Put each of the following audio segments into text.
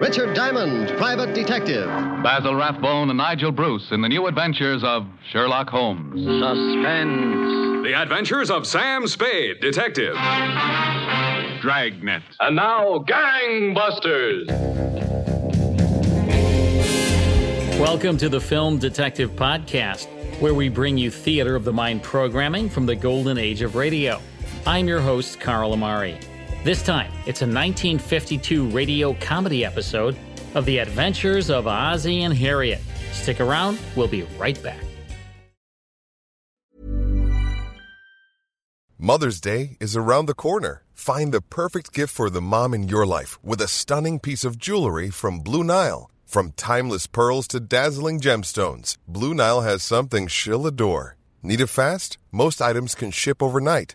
Richard Diamond, private detective. Basil Rathbone and Nigel Bruce in the new adventures of Sherlock Holmes. Suspense. The Adventures of Sam Spade, Detective. Dragnet. And now, Gangbusters. Welcome to the Film Detective Podcast, where we bring you theater of the mind programming from the golden age of radio. I'm your host, Carl Amari. This time, it's a 1952 radio comedy episode of The Adventures of Ozzie and Harriet. Stick around, we'll be right back. Mother's Day is around the corner. Find the perfect gift for the mom in your life with a stunning piece of jewelry from Blue Nile. From timeless pearls to dazzling gemstones, Blue Nile has something she'll adore. Need it fast? Most items can ship overnight.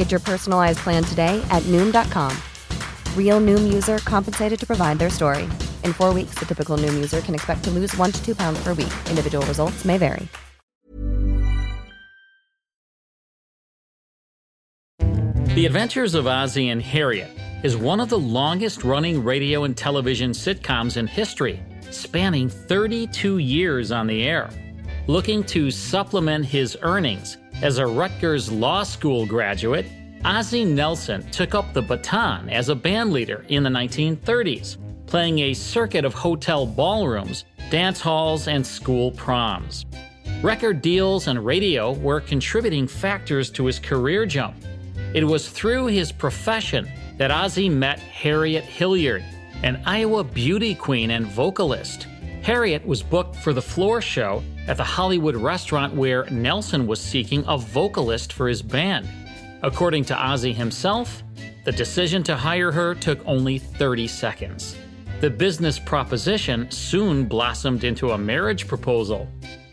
Get your personalized plan today at Noom.com. Real Noom user compensated to provide their story. In four weeks, the typical Noom user can expect to lose one to two pounds per week. Individual results may vary. The Adventures of Ozzie and Harriet is one of the longest running radio and television sitcoms in history, spanning 32 years on the air. Looking to supplement his earnings, as a Rutgers Law School graduate, Ozzie Nelson took up the baton as a bandleader in the 1930s, playing a circuit of hotel ballrooms, dance halls, and school proms. Record deals and radio were contributing factors to his career jump. It was through his profession that Ozzie met Harriet Hilliard, an Iowa beauty queen and vocalist. Harriet was booked for the floor show at the Hollywood restaurant where Nelson was seeking a vocalist for his band. According to Ozzie himself, the decision to hire her took only 30 seconds. The business proposition soon blossomed into a marriage proposal.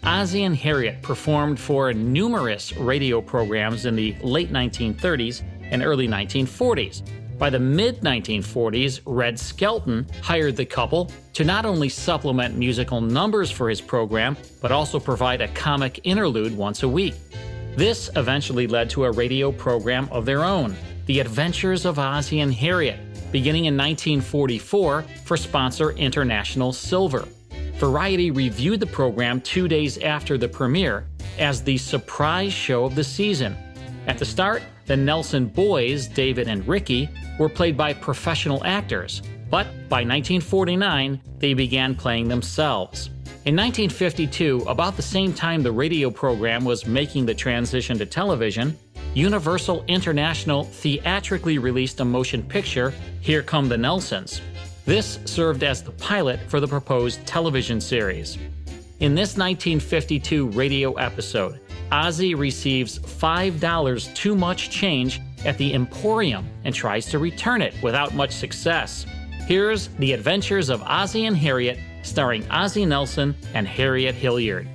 Ozzie and Harriet performed for numerous radio programs in the late 1930s and early 1940s, By the mid 1940s, Red Skelton hired the couple to not only supplement musical numbers for his program, but also provide a comic interlude once a week. This eventually led to a radio program of their own, The Adventures of Ozzie and Harriet, beginning in 1944 for sponsor International Silver. Variety reviewed the program two days after the premiere as the surprise show of the season. At the start, the Nelson boys, David and Ricky, were played by professional actors, but by 1949, they began playing themselves. In 1952, about the same time the radio program was making the transition to television, Universal International theatrically released a motion picture, Here Come the Nelsons. This served as the pilot for the proposed television series. In this 1952 radio episode, Ozzie receives $5 too much change at the Emporium and tries to return it without much success. Here's The Adventures of Ozzie and Harriet, starring Ozzie Nelson and Harriet Hilliard.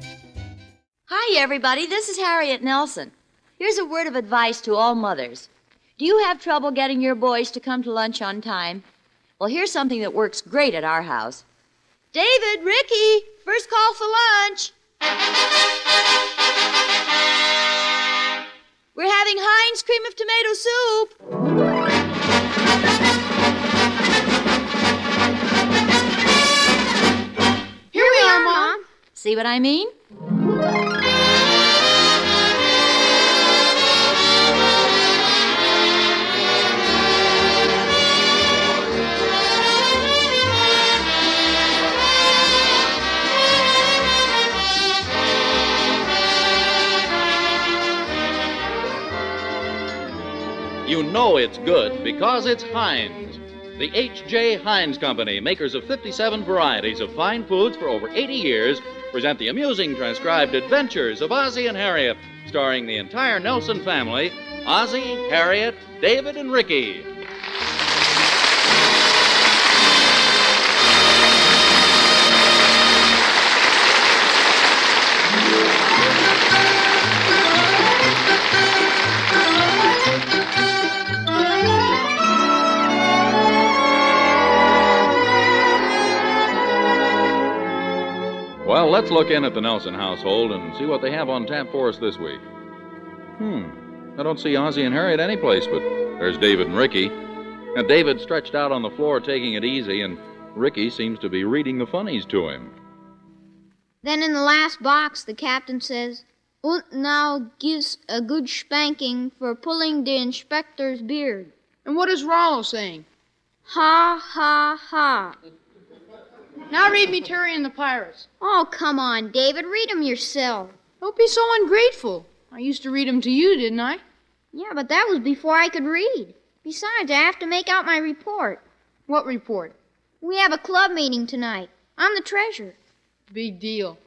Hi, everybody. This is Harriet Nelson. Here's a word of advice to all mothers. Do you have trouble getting your boys to come to lunch on time? Well, here's something that works great at our house. David, Ricky, first call for lunch. We're having Heinz cream of tomato soup. Here we are, Mom. See what I mean? You know it's good because it's Heinz. The H.J. Heinz Company, makers of 57 varieties of fine foods for over 80 years, present the amusing transcribed adventures of Ozzie and Harriet, starring the entire Nelson family Ozzie, Harriet, David, and Ricky. Let's look in at the Nelson household and see what they have on tap for us this week. Hmm. I don't see Ozzie and Harriet anyplace, but there's David and Ricky. Now, David stretched out on the floor taking it easy, and Ricky seems to be reading the funnies to him. Then in the last box, the captain says, Und now gives a good spanking for pulling the inspector's beard. And what is Rollo saying? Ha, ha, ha. Now read me Terry and the Pirates. Oh, come on, David. Read 'em yourself. Don't be so ungrateful. I used to read 'em to you, didn't I? Yeah, but that was before I could read. Besides, I have to make out my report. What report? We have a club meeting tonight. I'm the treasurer. Big deal.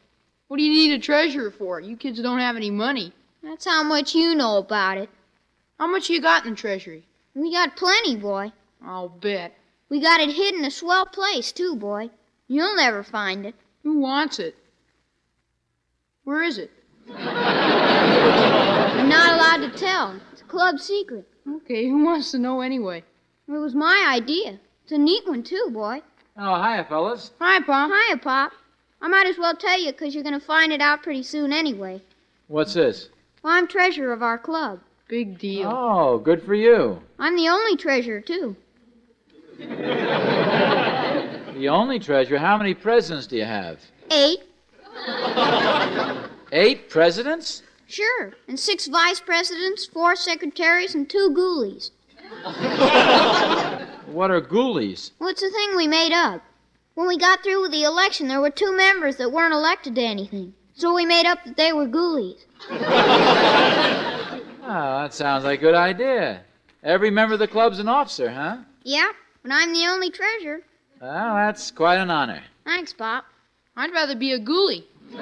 What do you need a treasurer for? You kids don't have any money. That's how much you know about it. How much you got in the treasury? We got plenty, boy. I'll bet. We got it hid in a swell place, too, boy. You'll never find it. Who wants it? Where is it? I'm not allowed to tell. It's a club secret. Okay, who wants to know anyway? It was my idea. It's a neat one, too, boy. Oh, hiya, fellas. Hi, Pop. Hiya, Pop. I might as well tell you, 'cause you're going to find it out pretty soon anyway. What's this? Well, I'm treasurer of our club. Big deal. Oh, good for you. I'm the only treasurer, too. The only treasure? How many presidents do you have? Eight. Eight presidents? Sure. And six vice presidents, four secretaries, and two ghoulies. What are ghoulies? Well, it's a thing we made up. When we got through with the election, there were two members that weren't elected to anything. So we made up that they were ghoulies. Oh, that sounds like a good idea. Every member of the club's an officer, huh? Yeah, but I'm the only treasurer. Well, that's quite an honor. Thanks, Pop. I'd rather be a ghoulie. I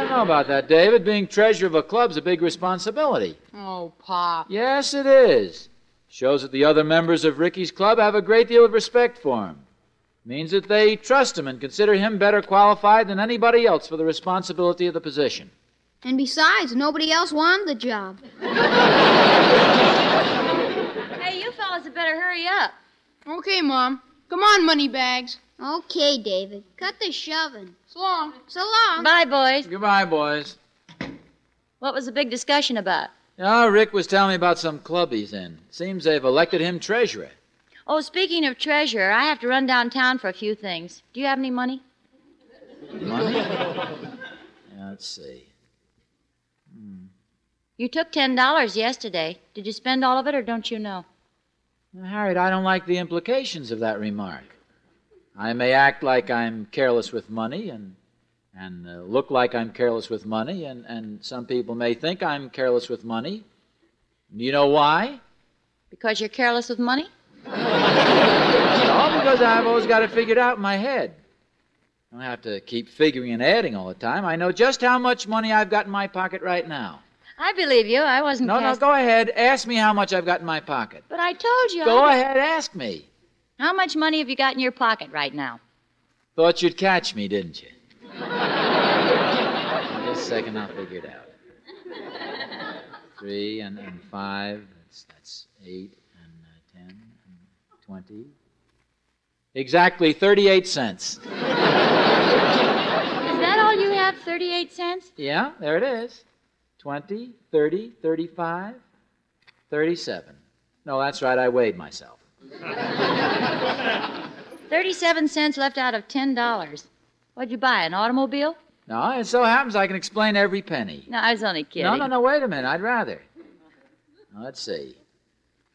don't know about that, David. Being treasurer of a club's a big responsibility. Oh, Pop. Yes, it is. Shows that the other members of Ricky's club have a great deal of respect for him. Means that they trust him and consider him better qualified than anybody else for the responsibility of the position. And besides, nobody else wanted the job. Hey, you fellas had better hurry up. Okay, Mom. Come on, money bags. Okay, David. Cut the shoving. So long. So long. Bye, boys. Goodbye, boys. What was the big discussion about? Oh, Rick was telling me about some club he's in. Seems they've elected him treasurer. Oh, speaking of treasurer, I have to run downtown for a few things. Do you have any money? Money? yeah, let's see. Hmm. You took ten dollars yesterday. Did you spend all of it, or don't you know? Harriet, I don't like the implications of that remark. I may act like I'm careless with money and and uh, look like I'm careless with money, and, and some people may think I'm careless with money. Do you know why? Because you're careless with money? All because I've always got it figured out in my head. I don't have to keep figuring and adding all the time. I know just how much money I've got in my pocket right now. I believe you. I wasn't. No, no, go ahead. Ask me how much I've got in my pocket. But I told you. Go I- ahead, ask me. How much money have you got in your pocket right now? Thought you'd catch me, didn't you? Just a second, I'll figure it out. Three and, and five, that's, that's eight and uh, ten and twenty. Exactly 38 cents. Is that all you have? Thirty-eight cents? Yeah, there it is. 20, 30, 35, 37. No, that's right, I weighed myself. Thirty-seven cents left out of ten dollars. What'd you buy? An automobile? No, it so happens I can explain every penny. No, I was only kidding. No, no, no, wait a minute. I'd rather. Now, let's see.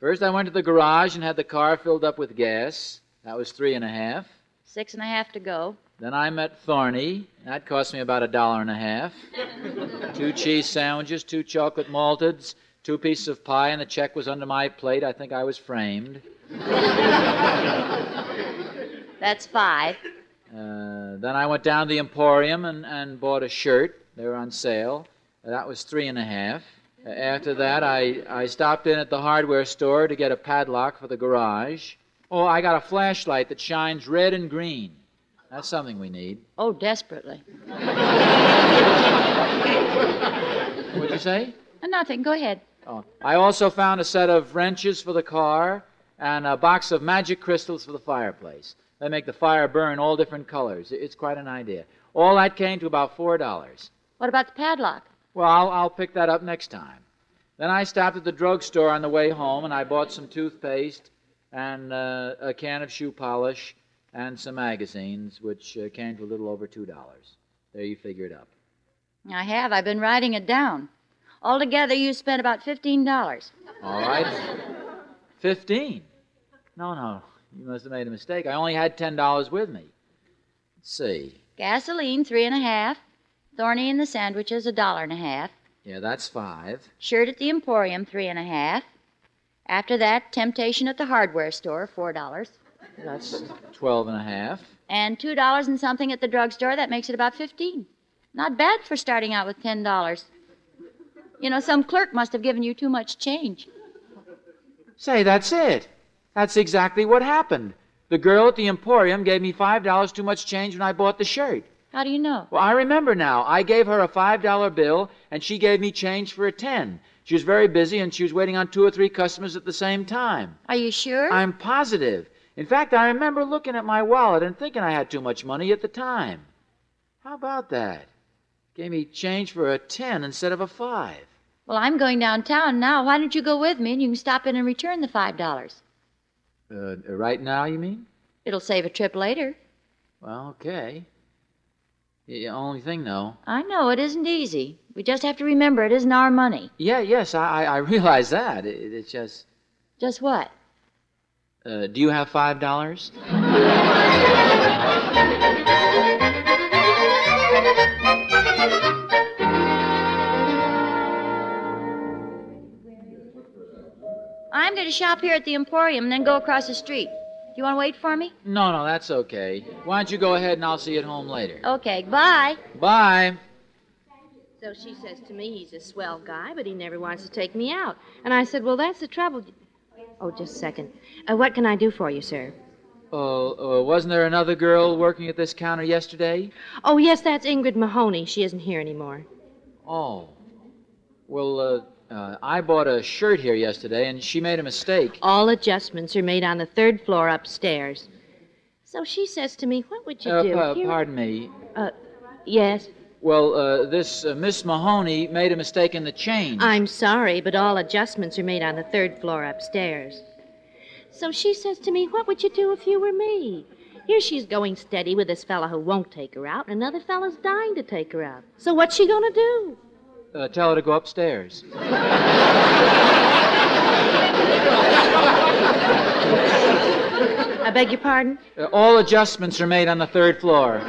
First, I went to the garage and had the car filled up with gas. That was three and a half. Six and a half to go. Then I met Thorny. That cost me about a dollar and a half. two cheese sandwiches, two chocolate malteds, two pieces of pie, and the check was under my plate. I think I was framed. That's five. Uh, then I went down to the Emporium and, and bought a shirt. They were on sale. That was three and a half. After that, I, I stopped in at the hardware store to get a padlock for the garage. Oh, I got a flashlight that shines red and green. That's something we need. Oh, desperately. What'd you say? Uh, Nothing. Go ahead. Oh, I also found a set of wrenches for the car and a box of magic crystals for the fireplace. They make the fire burn all different colors. It's quite an idea. All that came to about four dollars. What about the padlock? Well, I'll, I'll pick that up next time. Then I stopped at the drugstore on the way home and I bought some toothpaste and uh, a can of shoe polish and some magazines, which uh, came to a little over two dollars. There you figure it up. I have. I've been writing it down. Altogether, you spent about fifteen dollars. All right. Fifteen. No, no. You must have made a mistake. I only had ten dollars with me. Let's see. Gasoline, three and a half. Thorny and the sandwiches, a dollar and a half. Yeah, that's five. Shirt at the Emporium, three and a half. After that, temptation at the hardware store, four dollars. That's twelve and a half. And two dollars and something at the drugstore, that makes it about fifteen. Not bad for starting out with ten dollars. You know, some clerk must have given you too much change. Say, that's it. That's exactly what happened. The girl at the Emporium gave me five dollars too much change when I bought the shirt. How do you know? Well, I remember now. I gave her a five dollar bill, and she gave me change for a ten. She was very busy, and she was waiting on two or three customers at the same time. Are you sure? I'm positive. In fact, I remember looking at my wallet and thinking I had too much money at the time. How about that? Gave me change for a ten instead of a five. Well, I'm going downtown now. Why don't you go with me and you can stop in and return the five dollars? Uh, right now, you mean? It'll save a trip later. Well, okay. The only thing, though. I know it isn't easy. We just have to remember it isn't our money. Yeah, yes, I, I I realize that. It, it's just. Just what? Uh, do you have five dollars? I'm going to shop here at the Emporium and then go across the street. Do you want to wait for me? No, no, that's okay. Why don't you go ahead and I'll see you at home later. Okay, bye. Bye. So she says to me, he's a swell guy, but he never wants to take me out. And I said, well, that's the trouble. Oh, just a second. Uh, what can I do for you, sir? Oh, uh, wasn't there another girl working at this counter yesterday? Oh, yes, that's Ingrid Mahoney. She isn't here anymore. Oh. Well, uh, Uh, I bought a shirt here yesterday, and she made a mistake. All adjustments are made on the third floor upstairs. So she says to me, What would you Uh, do? pa- Here- pardon me. Uh, yes? Well, uh, this uh, Miss Mahoney made a mistake in the change. I'm sorry, but all adjustments are made on the third floor upstairs. So she says to me, What would you do if you were me? Here she's going steady with this fellow who won't take her out, and another fellow's dying to take her out. So what's she gonna do? Uh, tell her to go upstairs. I beg your pardon? Uh, all adjustments are made on the third floor.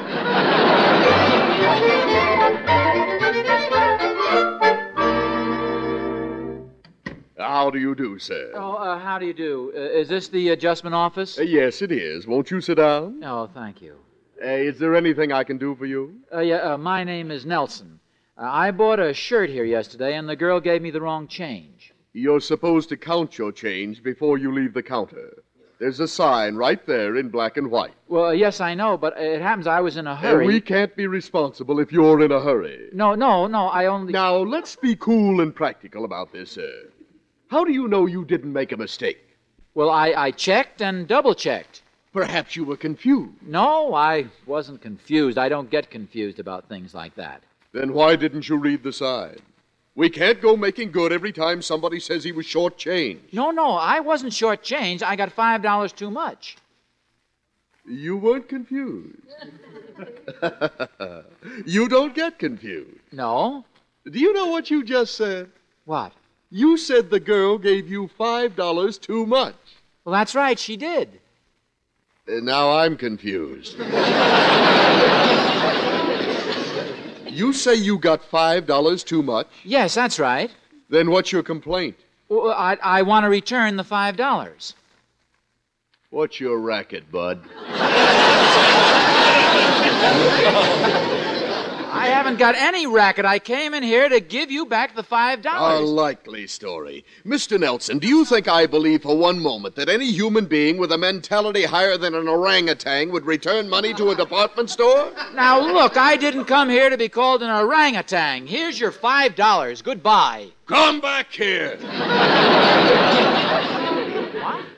How do you do, sir? Oh, uh, how do you do? Uh, is this the adjustment office? Uh, yes, it is. Won't you sit down? Oh, thank you. Uh, is there anything I can do for you? Uh, yeah, uh, my name is Nelson. Uh, I bought a shirt here yesterday, and the girl gave me the wrong change. You're supposed to count your change before you leave the counter. There's a sign right there in black and white. Well, uh, yes, I know, but it happens I was in a Uh, hurry. we can't be responsible if you're in a hurry. No, no, no, I only. Now, let's be cool and practical about this, sir. How do you know you didn't make a mistake? Well, I, I checked and double checked. Perhaps you were confused. No, I wasn't confused. I don't get confused about things like that. Then why didn't you read the sign? We can't go making good every time somebody says he was shortchanged. No, no, I wasn't shortchanged. I got five dollars too much. You weren't confused. you don't get confused. No. Do you know what you just said? What? You said the girl gave you five dollars too much. Well, that's right, she did. Uh, now I'm confused. you say you got five dollars too much? Yes, that's right. Then what's your complaint? Well, I, I want to return the five dollars. What's your racket, bud? I haven't got any racket. I came in here to give you back the $5. A likely story. Mr. Nelson, do you think I believe for one moment that any human being with a mentality higher than an orangutan would return money to a department store? Now, look, I didn't come here to be called an orangutan. Here's your five dollars. Goodbye. Come back here.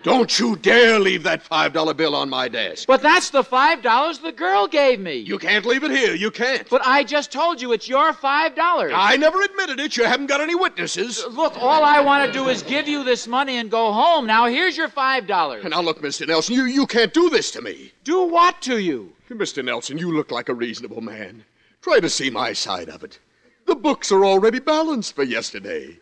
Don't you dare leave that five dollar bill on my desk. But that's the five dollars the girl gave me. You can't leave it here. You can't. But I just told you it's your five dollars. I never admitted it. You haven't got any witnesses. Uh, look, all I want to do is give you this money and go home. Now, here's your five dollars. Now look, Mr. Nelson, you, you can't do this to me. Do what to you? Mr. Nelson, you look like a reasonable man. Try to see my side of it. The books are already balanced for yesterday.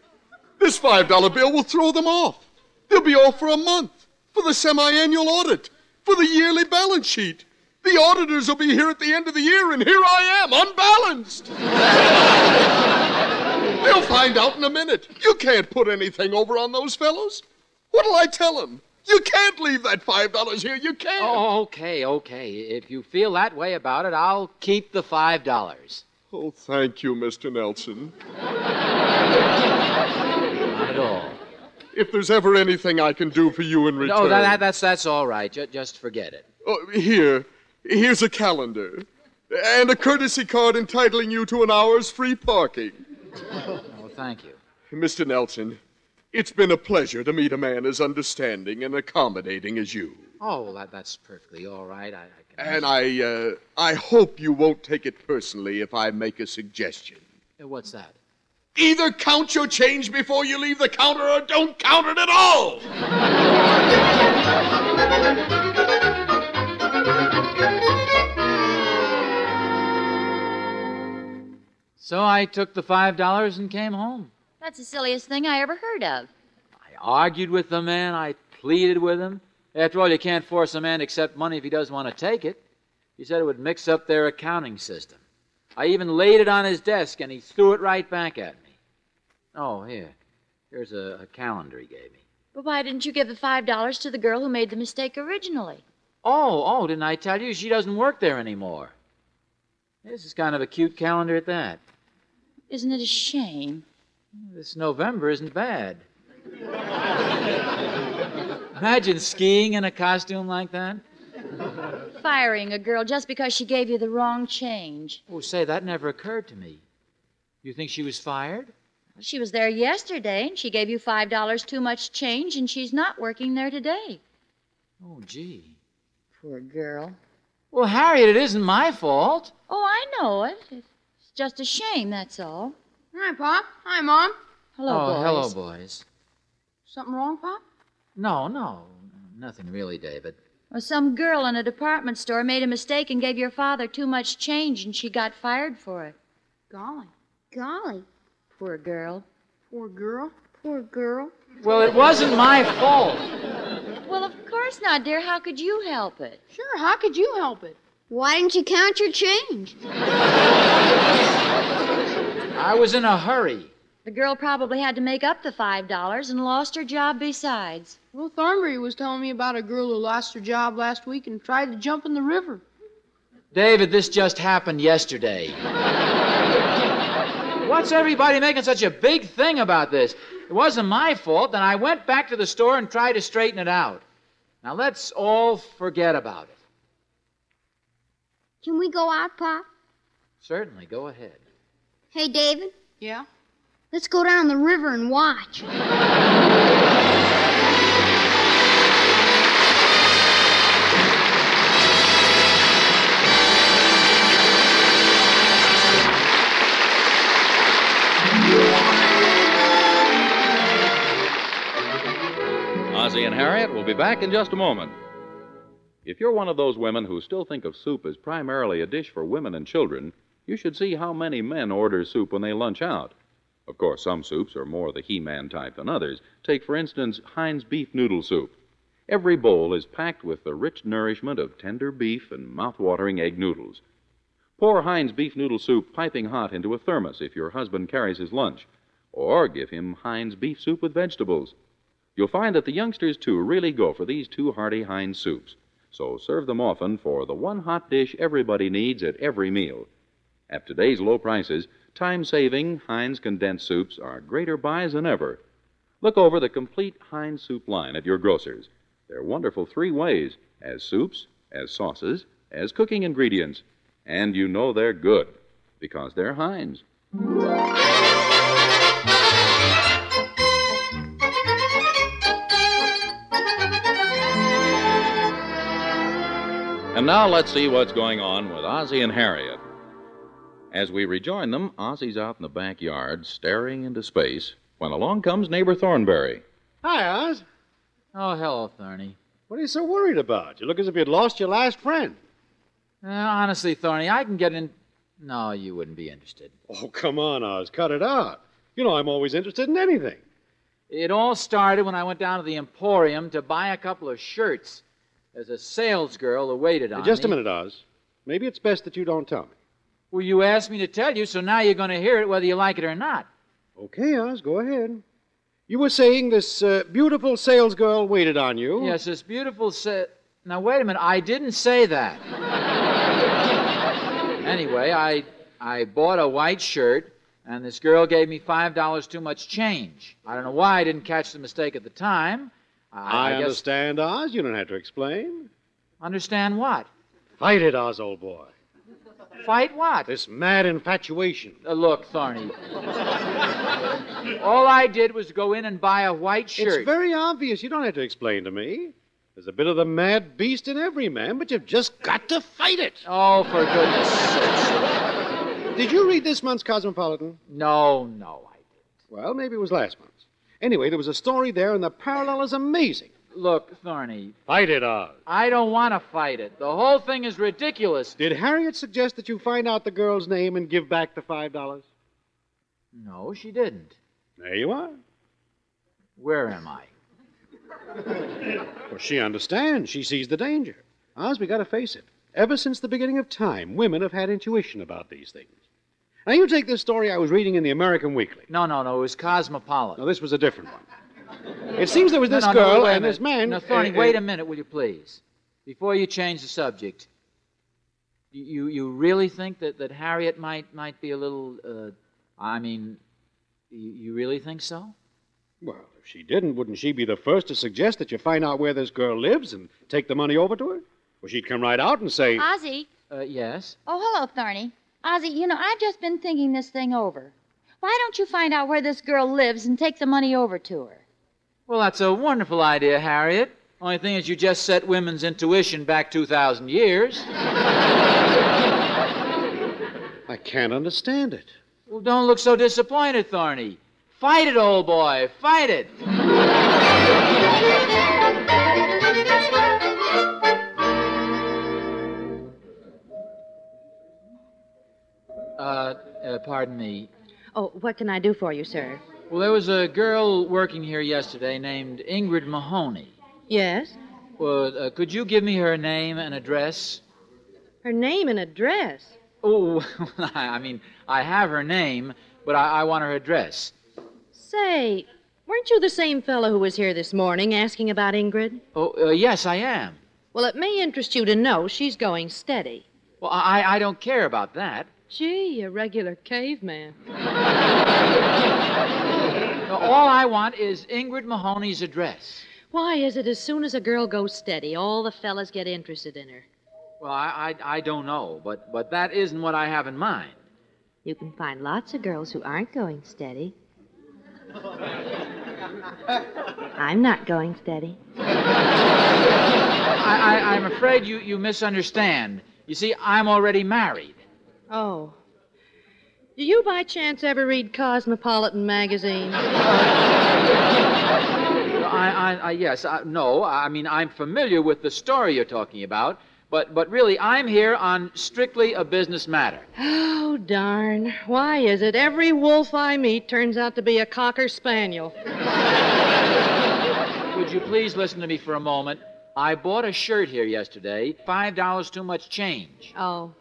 This five dollar bill will throw them off. They'll be off for a month, for the semi-annual audit, for the yearly balance sheet. The auditors will be here at the end of the year, and here I am, unbalanced. They'll find out in a minute. You can't put anything over on those fellows. What'll I tell them? You can't leave that five dollars here. You can't. Oh, okay, okay. If you feel that way about it, I'll keep the five dollars. Oh, thank you, Mr. Nelson. Not at all. If there's ever anything I can do for you in return. No, that, that, that's that's all right. Ju- just forget it. Oh, here. Here's a calendar. And a courtesy card entitling you to an hour's free parking. Oh, thank you. Mr. Nelson, it's been a pleasure to meet a man as understanding and accommodating as you. Oh, well, that, that's perfectly all right. I, I can. And I, uh, I hope you won't take it personally if I make a suggestion. Uh, What's that? Either count your change before you leave the counter or don't count it at all! So I took the five dollars and came home. That's the silliest thing I ever heard of. I argued with the man. I pleaded with him. After all, you can't force a man to accept money if he doesn't want to take it. He said it would mix up their accounting system. I even laid it on his desk, and he threw it right back at me. Oh, here. Here's a, a calendar he gave me. But why didn't you give the five dollars to the girl who made the mistake originally? Oh, oh, didn't I tell you? She doesn't work there anymore. This is kind of a cute calendar at that. Isn't it a shame? This November isn't bad. Imagine skiing in a costume like that. Firing a girl just because she gave you the wrong change. Oh, say, that never occurred to me. You think she was fired? She was there yesterday, and she gave you $5 too much change, and she's not working there today. Oh, gee. Poor girl. Well, Harriet, it isn't my fault. Oh, I know it. It's just a shame, that's all. Hi, Pop. Hi, Mom. Hello, boys. oh, boys. hello, boys. Something wrong, Pop? No, no. Nothing really, David. Well, some girl in a department store made a mistake and gave your father too much change, and she got fired for it. Golly. Golly. Poor girl. Poor girl. Poor girl. Well, it wasn't my fault. Well, of course not, dear. How could you help it? Sure, how could you help it? Why didn't you count your change? I was in a hurry. The girl probably had to make up the $5 and lost her job besides. Well, Thornberry was telling me about a girl who lost her job last week and tried to jump in the river. David, this just happened yesterday. What's everybody making such a big thing about this? It wasn't my fault, and I went back to the store and tried to straighten it out. Now let's all forget about it. Can we go out, Pop? Certainly, go ahead. Hey, David, Yeah? let's go down the river and watch. And Harriet will be back in just a moment. If you're one of those women who still think of soup as primarily a dish for women and children, you should see how many men order soup when they lunch out. Of course, some soups are more the He Man type than others. Take, for instance, Heinz beef noodle soup. Every bowl is packed with the rich nourishment of tender beef and mouth-watering egg noodles. Pour Heinz beef noodle soup piping hot into a thermos if your husband carries his lunch, or give him Heinz beef soup with vegetables. You'll find that the youngsters, too, really go for these two hearty Heinz soups. So serve them often for the one hot dish everybody needs at every meal. At today's low prices, time saving Heinz condensed soups are greater buys than ever. Look over the complete Heinz soup line at your grocer's. They're wonderful three ways as soups, as sauces, as cooking ingredients. And you know they're good because they're Heinz. And now let's see what's going on with Ozzie and Harriet. As we rejoin them, Ozzie's out in the backyard staring into space when along comes neighbor Thornberry. Hi, Oz. Oh, hello, Thorny. What are you so worried about? You look as if you'd lost your last friend. Uh, honestly, Thorny, I can get in. No, you wouldn't be interested. Oh, come on, Oz. Cut it out. You know I'm always interested in anything. It all started when I went down to the Emporium to buy a couple of shirts. There's a sales girl who waited on you. Just a me. minute, Oz. Maybe it's best that you don't tell me. Well, you asked me to tell you, so now you're going to hear it whether you like it or not. Okay, Oz, go ahead. You were saying this uh, beautiful sales girl waited on you. Yes, this beautiful sa- Now, wait a minute. I didn't say that. anyway, I I bought a white shirt, and this girl gave me five dollars too much change. I don't know why I didn't catch the mistake at the time. I, I guess- understand, Oz. You don't have to explain. Understand what? Fight it, Oz, old boy. Fight what? This mad infatuation. Uh, look, Thorny. All I did was go in and buy a white shirt. It's very obvious. You don't have to explain to me. There's a bit of the mad beast in every man, but you've just got to fight it. Oh, for goodness sakes. Did you read this month's Cosmopolitan? No, no, I didn't. Well, maybe it was last month's. Anyway, there was a story there, and the parallel is amazing. Look, Thorny, Fight it, Oz. I don't want to fight it. The whole thing is ridiculous. Did Harriet suggest that you find out the girl's name and give back the five dollars? No, she didn't. There you are. Where am I? Well, she understands. She sees the danger. Oz, we got to face it. Ever since the beginning of time, women have had intuition about these things. Now, you take this story I was reading in the American Weekly. No, no, no. It was Cosmopolitan. No, this was a different one. It seems there was this no, no, girl wait and this man. No, Thorny, uh, wait uh, a minute, will you please? Before you change the subject, you you, you really think that, that Harriet might might be a little? Uh, I mean, you, you really think so? Well, if she didn't, wouldn't she be the first to suggest that you find out where this girl lives and take the money over to her? Well, she'd come right out and say, Ozzie. Uh, yes. Oh, hello, Thorny. Ozzie, you know, I've just been thinking this thing over. Why don't you find out where this girl lives and take the money over to her? Well, that's a wonderful idea, Harriet. Only thing is, you just set women's intuition back 2,000 years. I can't understand it. Well, don't look so disappointed, Thorny. Fight it, old boy. Fight it. Uh, pardon me. Oh, what can I do for you, sir? Well, there was a girl working here yesterday named Ingrid Mahoney. Yes? Well, uh, could you give me her name and address? Her name and address. Oh, I mean, I have her name, but I, I want her address. Say, weren't you the same fellow who was here this morning asking about Ingrid? Oh, uh, yes, I am. Well, it may interest you to know she's going steady. Well, I, I don't care about that. Gee, a regular caveman. All I want is Ingrid Mahoney's address. Why is it as soon as a girl goes steady, all the fellas get interested in her? Well, I, I, I don't know, but, but that isn't what I have in mind. You can find lots of girls who aren't going steady. I'm not going steady. I, I, I'm afraid you, you misunderstand. You see, I'm already married. Oh. Do you by chance ever read Cosmopolitan magazine? I, I, I yes, I, no. I mean, I'm familiar with the story you're talking about, but, but really, I'm here on strictly a business matter. Oh, darn. Why is it every wolf I meet turns out to be a cocker spaniel? Would you please listen to me for a moment? I bought a shirt here yesterday. Five dollars too much change. Oh.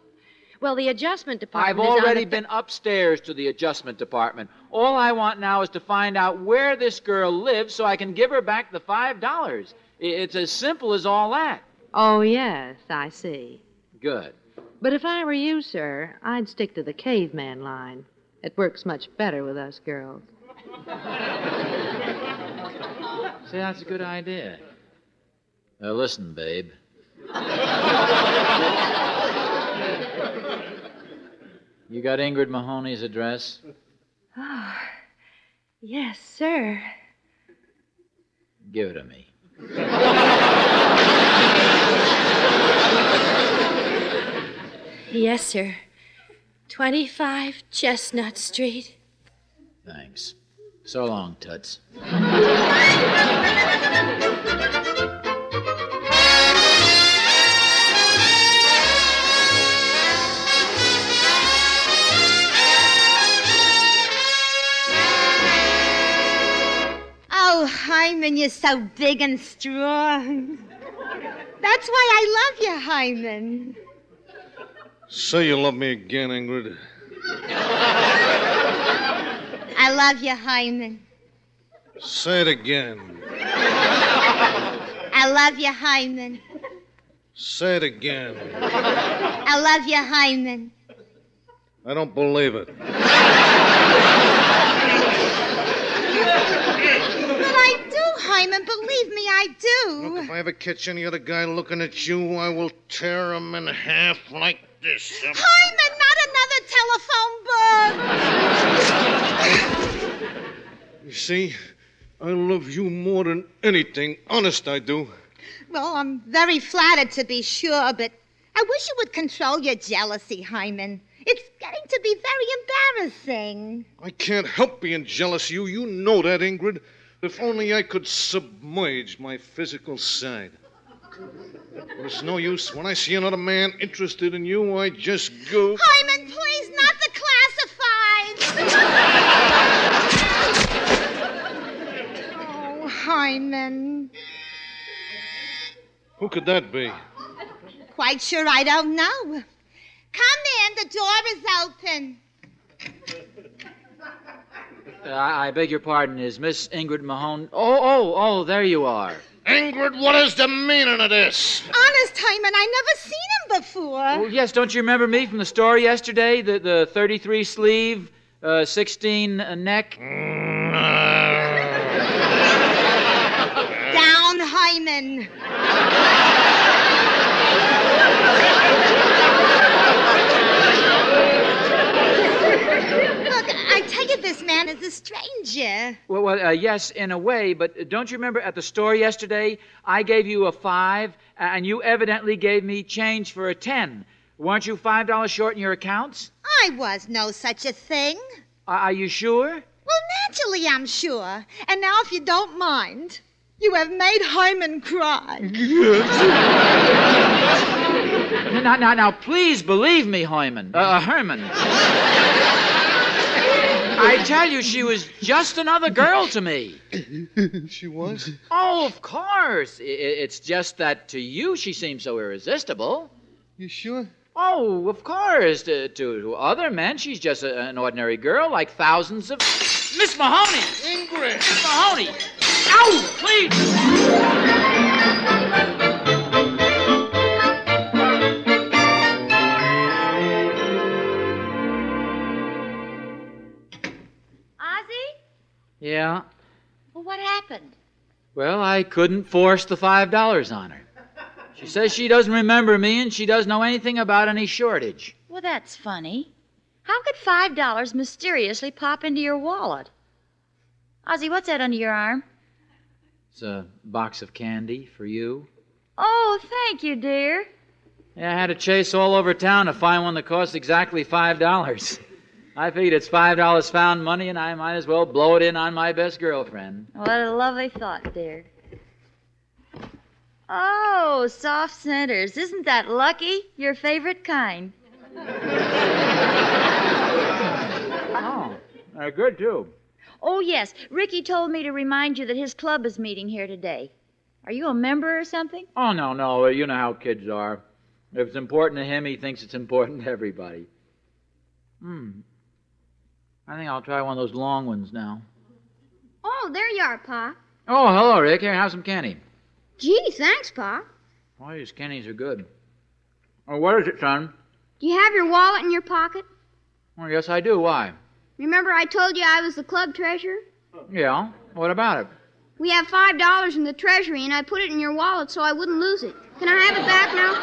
Well, the adjustment department. I've already been upstairs to the adjustment department. All I want now is to find out where this girl lives so I can give her back the five dollars. It's as simple as all that. Oh, yes, I see. Good. But if I were you, sir, I'd stick to the caveman line. It works much better with us girls. See, that's a good idea. Now, listen, babe. You got Ingrid Mahoney's address? Oh, yes, sir. Give it to me. Yes, sir. 25 Chestnut Street. Thanks. So long, Toots. Hyman, you're so big and strong. That's why I love you, Hyman. Say you love me again, Ingrid. I love you, Hyman. Say it again. I love you, Hyman. Say it again. I love you, Hyman. I don't believe it. But I Hyman. Believe me, I do. Look, if I ever catch any other guy looking at you, I will tear him in half like this. Hyman, not another telephone book. You see, I love you more than anything. Honest, I do. Well, I'm very flattered to be sure, but I wish you would control your jealousy, Hyman. It's getting to be very embarrassing. I can't help being jealous of you. You know that, Ingrid. If only I could submerge my physical side. But it's no use. When I see another man interested in you, I just go. Hyman, please, not the classifieds. oh, Hyman. Who could that be? Quite sure I don't know. Come in, the door is open. Uh, I I beg your pardon. Is Miss Ingrid Mahone? Oh, oh, oh, there you are. Ingrid, what is the meaning of this? Honest, Hyman, I never seen him before. Well, yes, don't you remember me from the store yesterday? The, the 33 sleeve, uh, 16 uh, neck? Down, Hyman. Look, I tell you this man is a stranger. Well, well uh, yes, in a way, but don't you remember at the store yesterday? I gave you a five, and you evidently gave me change for a ten. Weren't you five dollars short in your accounts? I was no such a thing. Are, are you sure? Well, naturally, I'm sure. And now, if you don't mind, you have made Hyman cry. now, now, now, please believe me, Hyman. Uh, Herman. I tell you, she was just another girl to me. she was? Oh, of course. I- It's just that to you she seems so irresistible. You sure? Oh, of course. To, to, to other men, she's just a, an ordinary girl like thousands of. Miss Mahoney! Ingrid! Miss Mahoney! Ow! Please! Yeah. Well, what happened? Well, I couldn't force the five dollars on her. She says she doesn't remember me and she doesn't know anything about any shortage. Well, that's funny. How could five dollars mysteriously pop into your wallet? Ozzie, what's that under your arm? It's a box of candy for you. Oh, thank you, dear. Yeah, I had to chase all over town to find one that cost exactly five dollars. I figured it's five dollars found money, and I might as well blow it in on my best girlfriend. What a lovely thought, dear. Oh, soft centers. Isn't that lucky? Your favorite kind. Oh, they're good too. Oh, yes. Ricky told me to remind you that his club is meeting here today. Are you a member or something? Oh no, no, you know how kids are. If it's important to him, he thinks it's important to everybody. Hmm. I think I'll try one of those long ones now. Oh, there you are, Pa. Oh, hello, Rick. Here, have some candy. Gee, thanks, Pa. Oh, these candies are good. Oh, what is it, son? Do you have your wallet in your pocket? Well, yes, I do. Why? Remember I told you I was the club treasurer? Yeah. What about it? We have five dollars in the treasury, and I put it in your wallet so I wouldn't lose it. Can I have it back now?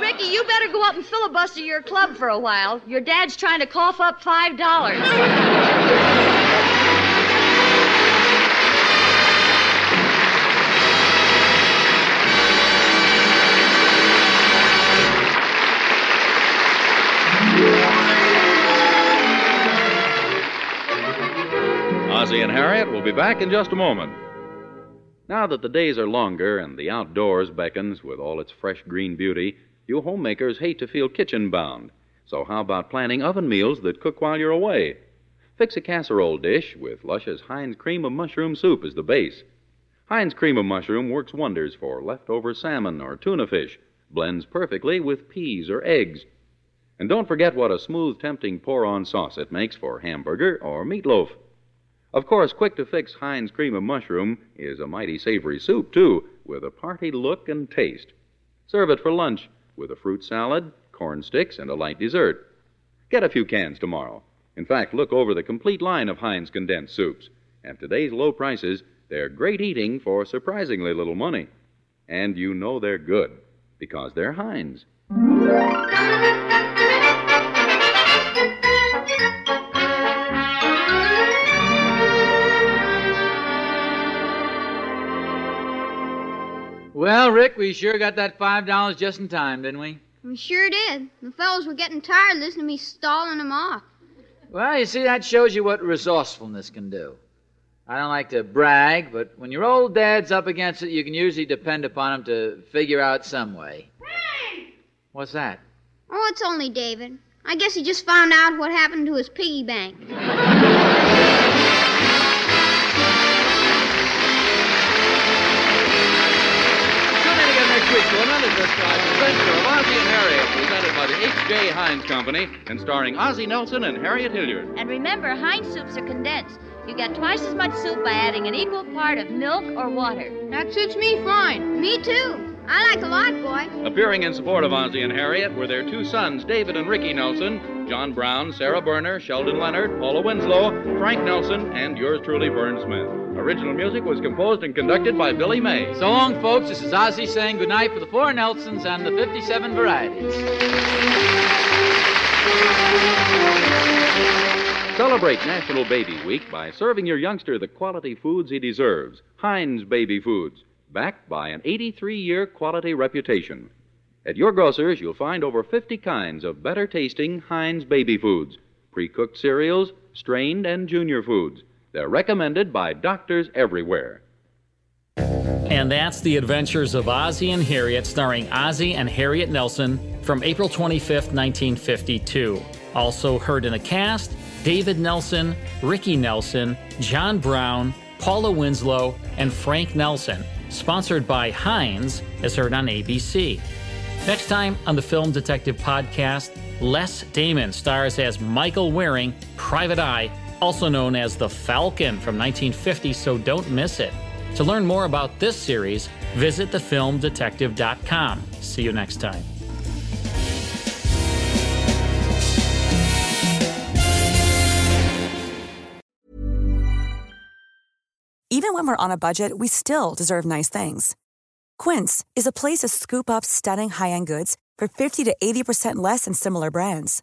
Ricky, you better go up and filibuster your club for a while. Your dad's trying to cough up five dollars. Ozzie and Harriet will be back in just a moment. Now that the days are longer and the outdoors beckons with all its fresh green beauty, you homemakers hate to feel kitchen bound. So, how about planning oven meals that cook while you're away? Fix a casserole dish with Lush's Heinz Cream of Mushroom Soup as the base. Heinz Cream of Mushroom works wonders for leftover salmon or tuna fish, blends perfectly with peas or eggs. And don't forget what a smooth, tempting pour on sauce it makes for hamburger or meatloaf. Of course, quick to fix Heinz Cream of Mushroom is a mighty savory soup, too, with a party look and taste. Serve it for lunch with a fruit salad, corn sticks, and a light dessert. Get a few cans tomorrow. In fact, look over the complete line of Heinz condensed soups. At today's low prices, they're great eating for surprisingly little money. And you know they're good because they're Heinz. Well, Rick, we sure got that five dollars just in time, didn't we? We sure did. The fellows were getting tired listening to me stalling them off. Well, you see, that shows you what resourcefulness can do. I don't like to brag, but when your old dad's up against it, you can usually depend upon him to figure out some way. What's that? Oh, it's only David. I guess he just found out what happened to his piggy bank. Tune next week to another described adventure of Ozzie and Harriet, presented by the H.J. Heinz Company and starring Ozzie Nelson and Harriet Hilliard. And remember, Heinz soups are condensed. You get twice as much soup by adding an equal part of milk or water. That suits me fine. Me too. I like a lot, boy. Appearing in support of Ozzie and Harriet were their two sons, David and Ricky Nelson, John Brown, Sara Berner, Sheldon Leonard, Paula Winslow, Frank Nelson, and yours truly, Verne Smith. Original music was composed and conducted by Billy May. So long, folks. This is Ozzie saying goodnight for the four Nelsons and the 57 varieties. Celebrate National Baby Week by serving your youngster the quality foods he deserves. Heinz Baby Foods, backed by an 83 year quality reputation. At your grocer's, you'll find over 50 kinds of better tasting Heinz Baby Foods, pre cooked cereals, strained, and junior foods. They're recommended by doctors everywhere. And that's The Adventures of Ozzie and Harriet, starring Ozzie and Harriet Nelson from April 25th, 1952. Also heard in the cast David Nelson, Ricky Nelson, John Brown, Paula Winslow, and Frank Nelson. Sponsored by Heinz, as heard on ABC. Next time on the Film Detective Podcast, Les Damon stars as Michael Waring, Private Eye, also known as The Falcon from 1950, so don't miss it. To learn more about this series, visit thefilmdetective.com. See you next time. Even when we're on a budget, we still deserve nice things. Quince is a place to scoop up stunning high end goods for 50 to 80% less than similar brands.